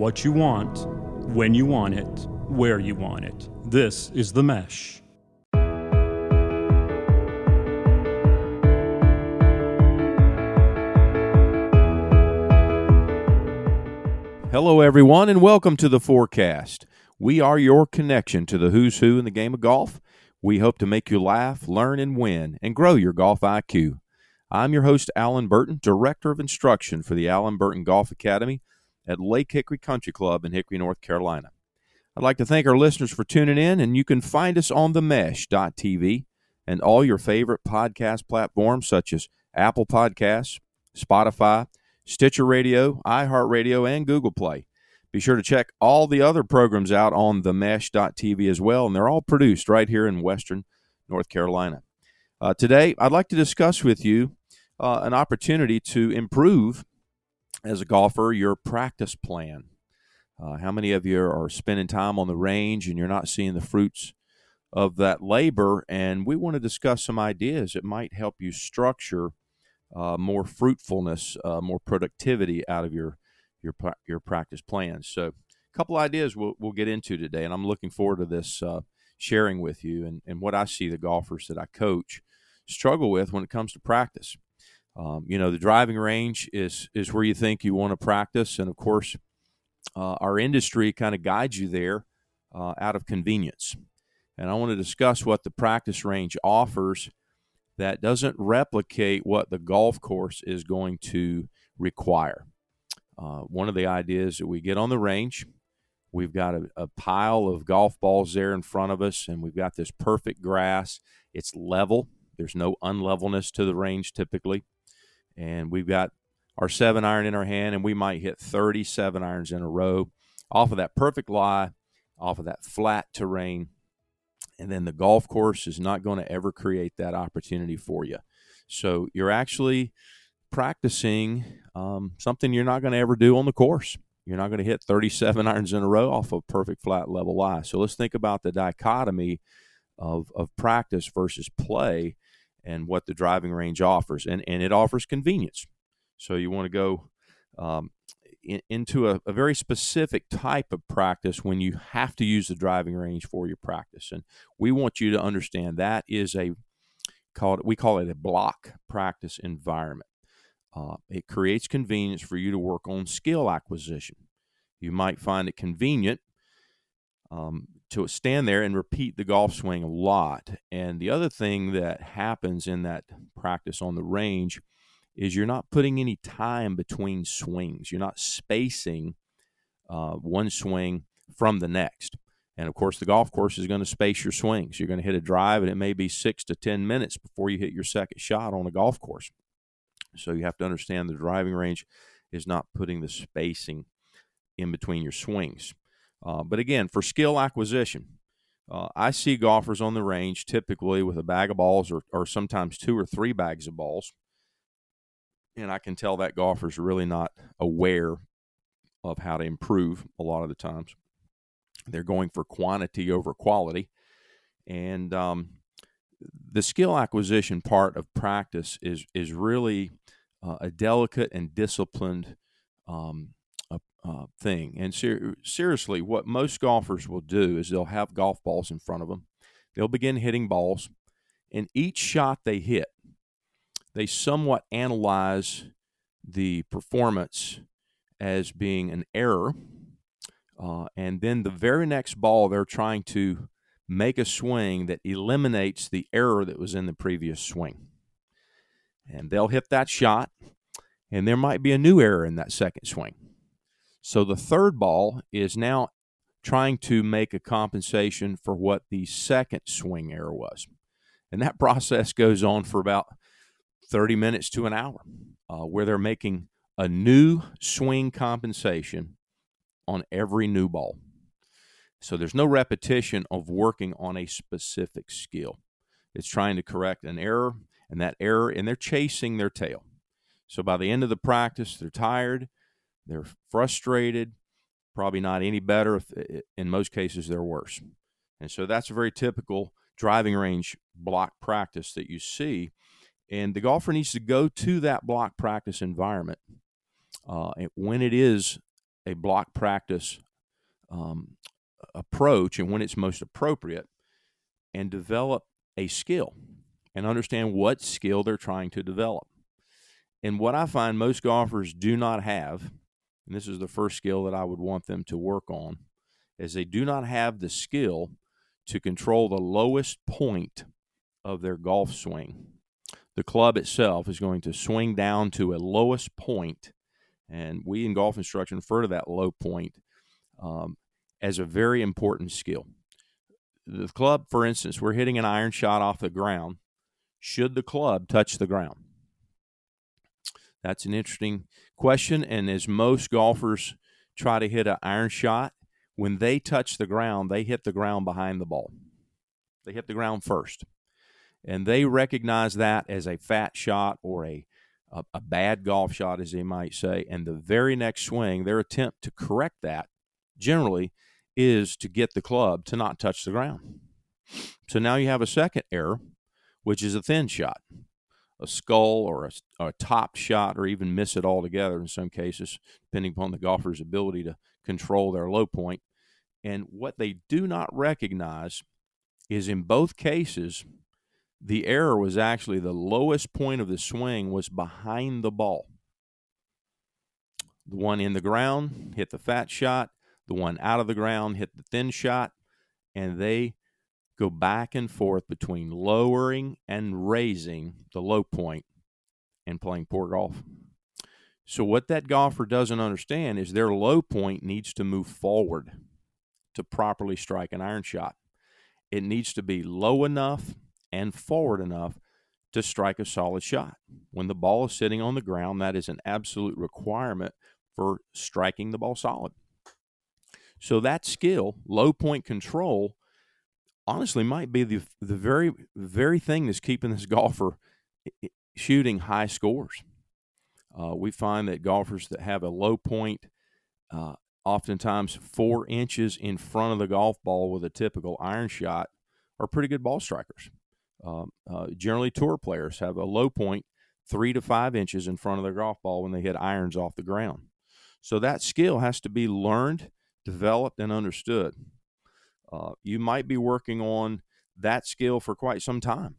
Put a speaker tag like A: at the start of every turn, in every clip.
A: what you want, when you want it, where you want it. This is The Mesh.
B: Hello, everyone, and welcome to the FORE! Cast. We are your connection to the who's who in the game of golf. We hope to make you laugh, learn, and win, and grow your golf IQ. I'm your host, Allen Burton, Director of Instruction for the Allen Burton Golf Academy at Lake Hickory Country Club in Hickory, North Carolina. I'd like to thank our listeners for tuning in, and you can find us on themesh.tv and all your favorite podcast platforms such as Apple Podcasts, Spotify, Stitcher Radio, iHeartRadio, and Google Play. Be sure to check all the other programs out on themesh.tv as well, and they're all produced right here in Western North Carolina. Uh, today, I'd like to discuss with you uh, an opportunity to improve as a golfer your practice plan. Uh, how many of you are spending time on the range and you're not seeing the fruits of that labor? And we want to discuss some ideas that might help you structure uh, more fruitfulness, uh, more productivity out of your your your practice plans. So, a couple ideas we'll we'll get into today, and I'm looking forward to this uh, sharing with you and, and what I see the golfers that I coach struggle with when it comes to practice. Um, you know, the driving range is is where you think you want to practice, and of course, uh, our industry kind of guides you there uh, out of convenience. And I want to discuss what the practice range offers that doesn't replicate what the golf course is going to require. Uh, one of the ideas that we get on the range, we've got a, a, pile of golf balls there in front of us, and we've got this perfect grass. It's level, there's no unlevelness to the range typically. And we've got our seven iron in our hand, and we might hit 37 irons in a row off of that perfect lie, off of that flat terrain and then the golf course is not going to ever create that opportunity for you. So you're actually practicing um, something you're not going to ever do on the course. You're not going to hit 37 irons in a row off of perfect flat level lie. So let's think about the dichotomy of, of practice versus play and what the driving range offers. And, and it offers convenience. So you want to go um, in, into a, a, very specific type of practice when you have to use the driving range for your practice. And we want you to understand that is a called we call it a block practice environment. Uh, it creates convenience for you to work on skill acquisition. You might find it convenient um, to stand there and repeat the golf swing a lot. And the other thing that happens in that practice on the range is you're not putting any time between swings. You're not spacing uh, one swing from the next. And of course, the golf course is going to space your swings. You're going to hit a drive, and it may be six to 10 minutes before you hit your second shot on a golf course. So you have to understand the driving range is not putting the spacing in between your swings. Uh, but again, for skill acquisition, uh, I see golfers on the range typically with a bag of balls or, or sometimes two or three bags of balls and I can tell that golfer's really not aware of how to improve a lot of the times. They're going for quantity over quality, and um, the skill acquisition part of practice is is really uh, a delicate and disciplined um, uh, thing. And ser- seriously, what most golfers will do is they'll have golf balls in front of them. They'll begin hitting balls, and each shot they hit they somewhat analyze the performance as being an error. Uh, and then the very next ball, they're trying to make a swing that eliminates the error that was in the previous swing. And they'll hit that shot, and there might be a new error in that second swing. So the third ball is now trying to make a compensation for what the second swing error was. And that process goes on for about 30 minutes to an hour uh, where they're making a new swing compensation on every new ball. So there's no repetition of working on a specific skill. It's trying to correct an error, and that error, and they're chasing their tail. So by the end of the practice, they're tired, they're frustrated, probably not any better. If, in most cases, they're worse. And so that's a very typical driving range block practice that you see and the golfer needs to go to that block practice environment uh, when it is a block practice um, approach and when it's most appropriate and develop a skill and understand what skill they're trying to develop. And what I find most golfers do not have, and this is the first skill that I would want them to work on, is they do not have the skill to control the lowest point of their golf swing. The club itself is going to swing down to a lowest point, and we in golf instruction refer to that low point um, as a very important skill. The club, for instance, we're hitting an iron shot off the ground. Should the club touch the ground? That's an interesting question. And as most golfers try to hit an iron shot, when they touch the ground, they hit the ground behind the ball. They hit the ground first. And they recognize that as a fat shot or a, a, a bad golf shot, as they might say. And the very next swing, their attempt to correct that generally is to get the club to not touch the ground. So now you have a second error, which is a thin shot, a skull or a, a top shot, or even miss it altogether in some cases, depending upon the golfer's ability to control their low point. And what they do not recognize is in both cases, the error was actually the lowest point of the swing was behind the ball. The one in the ground hit the fat shot, the one out of the ground hit the thin shot, and they go back and forth between lowering and raising the low point and playing poor golf. So, what that golfer doesn't understand is their low point needs to move forward to properly strike an iron shot. It needs to be low enough and forward enough to strike a solid shot. When the ball is sitting on the ground, that is an absolute requirement for striking the ball solid. So that skill, low point control, honestly might be the the very very thing that's keeping this golfer shooting high scores. Uh, we find that golfers that have a low point, uh, oftentimes four inches in front of the golf ball with a typical iron shot, are pretty good ball strikers. Um, uh, generally, tour players have a low point three to five inches in front of their golf ball when they hit irons off the ground. So that skill has to be learned developed and understood. Uh, you might be working on that skill for quite some time,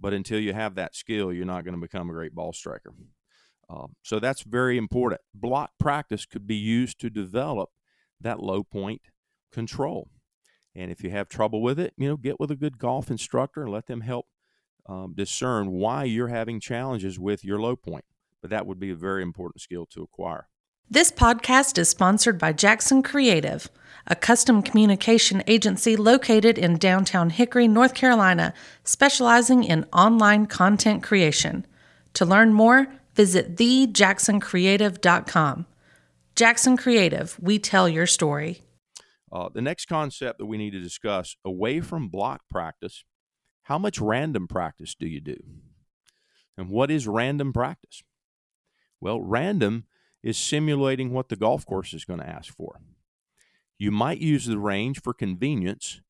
B: but until you have that skill, you're not going to become a great ball striker. Uh, so that's very important. Block practice could be used to develop that low point control. And if you have trouble with it, you know, get with a good golf instructor and let them help um, discern why you're having challenges with your low point. But that would be a very important skill to acquire.
C: This podcast is sponsored by Jackson Creative, a custom communication agency located in downtown Hickory, North Carolina, specializing in online content creation. To learn more, visit thejacksoncreative.com. Jackson Creative, we tell your story.
B: Uh, the next concept that we need to discuss away from block practice, how much random practice do you do? And what is random practice? Well, random is simulating what the golf course is going to ask for. You might use the range for convenience,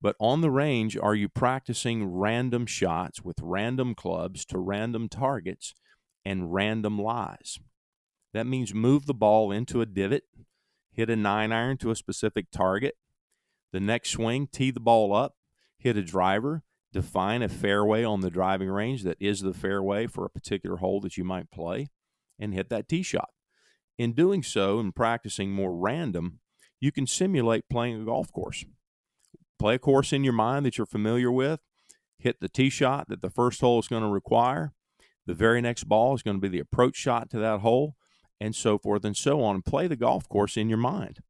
B: but on the range, are you practicing random shots with random clubs to random targets and random lies? That means move the ball into a divot, hit a nine iron to a specific target. The next swing, tee the ball up, hit a driver, define a fairway on the driving range that is the fairway for a particular hole that you might play, and hit that tee shot. In doing so and practicing more random, you can simulate playing a golf course. Play a course in your mind that you're familiar with, hit the tee shot that the first hole is going to require. The very next ball is going to be the approach shot to that hole, and so forth and so on. Play the golf course in your mind,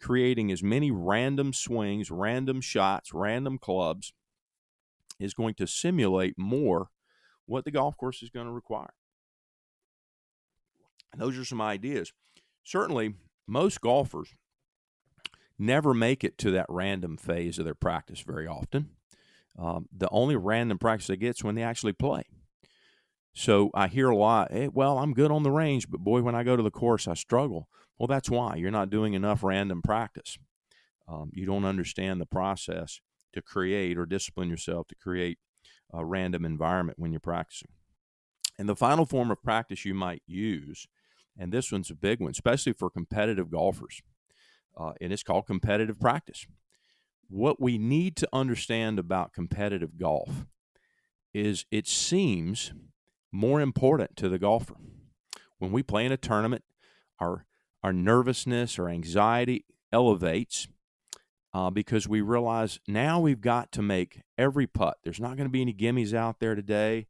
B: creating as many random swings, random shots, random clubs is going to simulate more what the golf course is going to require. Those are some ideas. Certainly, most golfers never make it to that random phase of their practice very often. Um, the only random practice they get is when they actually play. So I hear a lot, hey, well, I'm good on the range, but boy, when I go to the course, I struggle. Well, that's why you're not doing enough random practice. Um, you don't understand the process to create or discipline yourself to create a random environment when you're practicing. And the final form of practice you might use And this one's a big one, especially for competitive golfers. Uh, and it's called competitive practice. What we need to understand about competitive golf is it seems more important to the golfer. When we play in a tournament, our our nervousness or anxiety elevates uh, because we realize now we've got to make every putt. There's not going to be any gimmies out there today.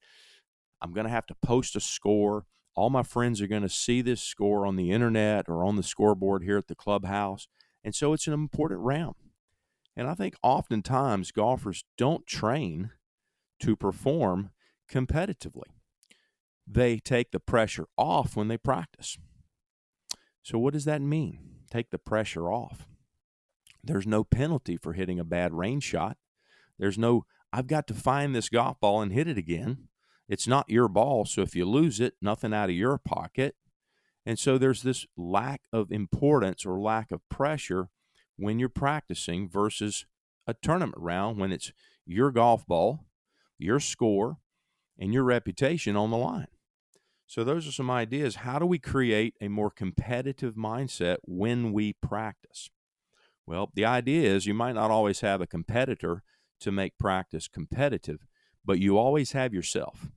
B: I'm going to have to post a score. All my friends are going to see this score on the internet or on the scoreboard here at the clubhouse. And so it's an important round. And I think oftentimes golfers don't train to perform competitively. They take the pressure off when they practice. So, what does that mean? Take the pressure off. There's no penalty for hitting a bad range shot. There's no, I've got to find this golf ball and hit it again. It's not your ball. So, if you lose it, nothing out of your pocket. And so, there's this lack of importance or lack of pressure when you're practicing versus a tournament round when it's your golf ball your score, and your reputation on the line. So, those are some ideas. How do we create a more competitive mindset when we practice? Well, the idea is you might not always have a competitor to make practice competitive, but you always have yourself.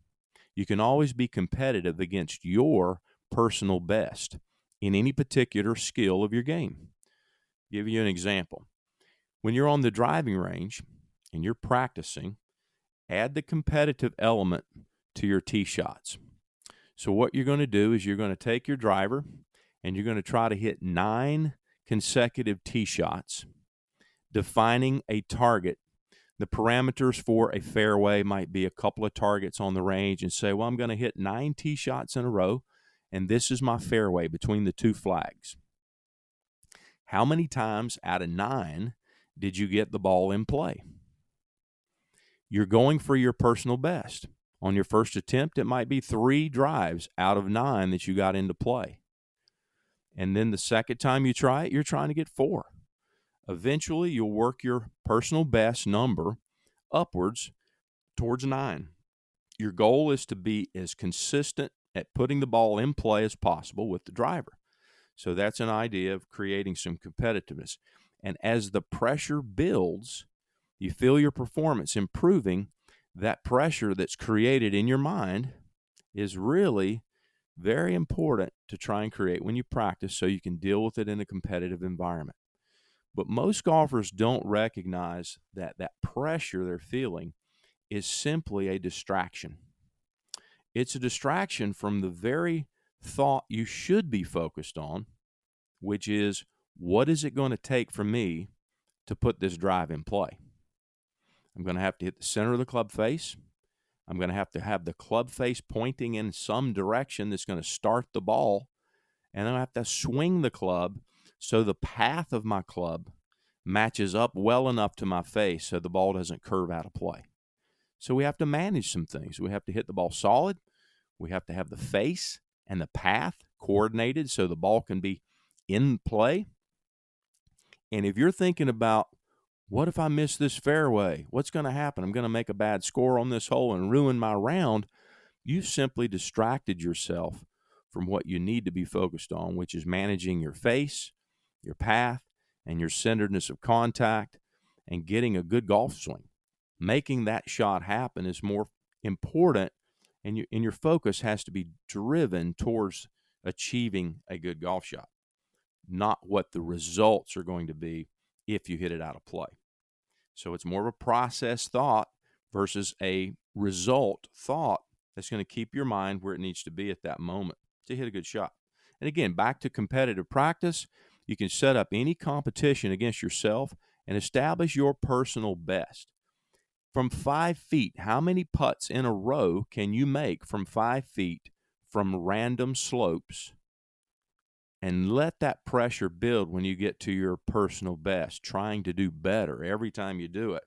B: You can always be competitive against your personal best in any particular skill of your game. I'll give you an example. When you're on the driving range and you're practicing, add the competitive element to your tee shots. So, what you're going to do is you're going to take your driver and you're going to try to hit nine consecutive tee shots, defining a target. The parameters for a fairway might be a couple of targets on the range and say, well, I'm going to hit nine tee shots in a row, and this is my fairway between the two flags. How many times out of nine did you get the ball in play? you're going for your personal best. On your first attempt, it might be three drives out of nine that you got into play. And then the second time you try it, you're trying to get four. Eventually, you'll work your personal best number upwards towards nine. Your goal is to be as consistent at putting the ball in play as possible with the driver. So that's an idea of creating some competitiveness. And as the pressure builds, you feel your performance improving, that pressure that's created in your mind is really very important to try and create when you practice so you can deal with it in a competitive environment. But most golfers don't recognize that that pressure they're feeling is simply a distraction. It's a distraction from the very thought you should be focused on, which is what is it going to take for me to put this drive in play? I'm going to have to hit the center of the club face. I'm going to have to have the club face pointing in some direction that's going to start the ball. And then I have to swing the club so the path of my club matches up well enough to my face so the ball doesn't curve out of play. So we have to manage some things. We have to hit the ball solid. We have to have the face and the path coordinated so the ball can be in play. And if you're thinking about what if I miss this fairway? What's going to happen? I'm going to make a bad score on this hole and ruin my round. You've simply distracted yourself from what you need to be focused on, which is managing your face, your path, and your centeredness of contact and getting a good golf swing. Making that shot happen is more important, and, you, and your focus has to be driven towards achieving a good golf shot, not what the results are going to be if you hit it out of play. So it's more of a process thought versus a result thought that's going to keep your mind where it needs to be at that moment to hit a good shot. And again, back to competitive practice, you can set up any competition against yourself and establish your personal best. From five feet, how many putts in a row can you make from five feet from random slopes and let that pressure build when you get to your personal best, trying to do better every time you do it.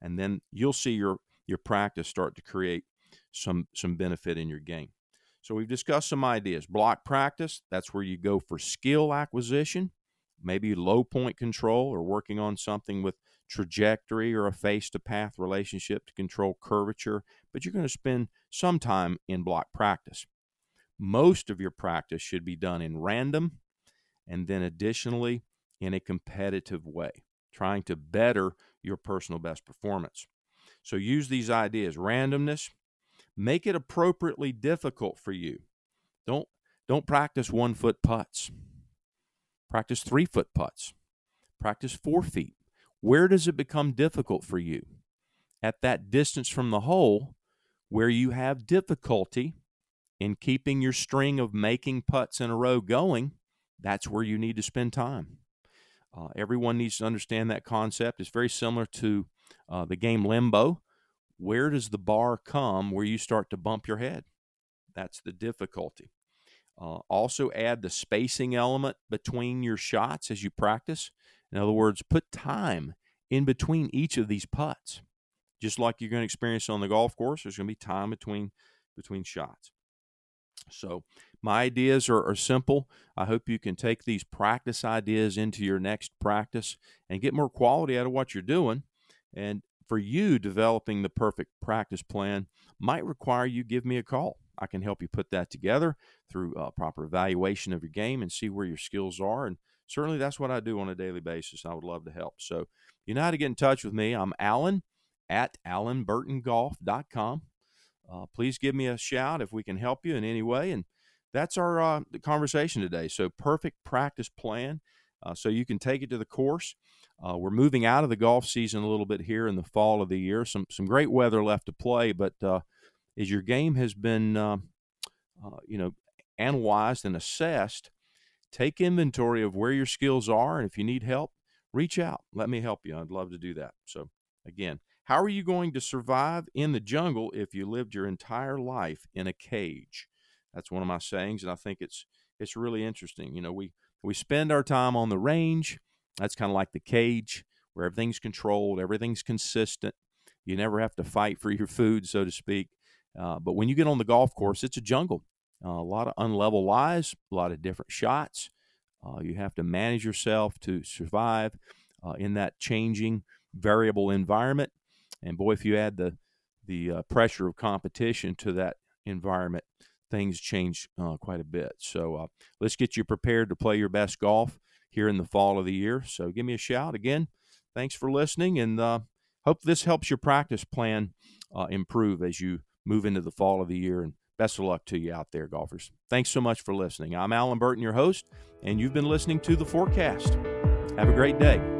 B: And then you'll see your your practice start to create some some benefit in your game. So we've discussed some ideas. Block practice, that's where you go for skill acquisition, maybe low point control or working on something with trajectory or a face to path relationship to control curvature, but you're going to spend some time in block practice. Most of your practice should be done in random and then additionally in a competitive way, trying to better your personal best performance. So use these ideas randomness, make it appropriately difficult for you. Don't don't practice one foot putts. Practice three foot putts. Practice four feet. Where does it become difficult for you? At that distance from the hole where you have difficulty in keeping your string of making putts in a row going, that's where you need to spend time. Uh, everyone needs to understand that concept. It's very similar to uh, the game Limbo. Where does the bar come where you start to bump your head? That's the difficulty. Uh, also, add the spacing element between your shots as you practice. In other words, put time in between each of these putts. Just like you're going to experience on the golf course, there's going to be time between between shots. So, my ideas are, are simple. I hope you can take these practice ideas into your next practice and get more quality out of what you're doing. And for you, developing the perfect practice plan might require you give me a call. I can help you put that together through a proper evaluation of your game and see where your skills are. And certainly that's what I do on a daily basis. I would love to help. So you know how to get in touch with me. I'm Alan at alanburtongolf.com. Uh, please give me a shout if we can help you in any way. And that's our uh, conversation today. So, perfect practice plan uh, so you can take it to the course. Uh, we're moving out of the golf season a little bit here in the fall of the year. Some some great weather left to play, but uh, as your game has been, uh, uh, you know, analyzed and assessed, take inventory of where your skills are, and if you need help, reach out. Let me help you. I'd love to do that. So, again, how are you going to survive in the jungle if you lived your entire life in a cage? That's one of my sayings, and I think it's it's really interesting. You know, we we spend our time on the range. That's kind of like the cage where everything's controlled, everything's consistent. You never have to fight for your food, so to speak. Uh, but when you get on the golf course, it's a jungle. Uh, a lot of unlevel lies, a lot of different shots. Uh, you have to manage yourself to survive uh, in that changing, variable environment. And boy, if you add the the uh, pressure of competition to that environment, things change uh, quite a bit. So let's get you prepared to play your best golf here in the fall of the year. So give me a shout again. Thanks for listening, and uh, hope this helps your practice plan uh, improve as you move into the fall of the year. And best of luck to you out there, golfers. Thanks so much for listening. I'm Allen Burton, your host, and you've been listening to the FORE! Cast. Have a great day.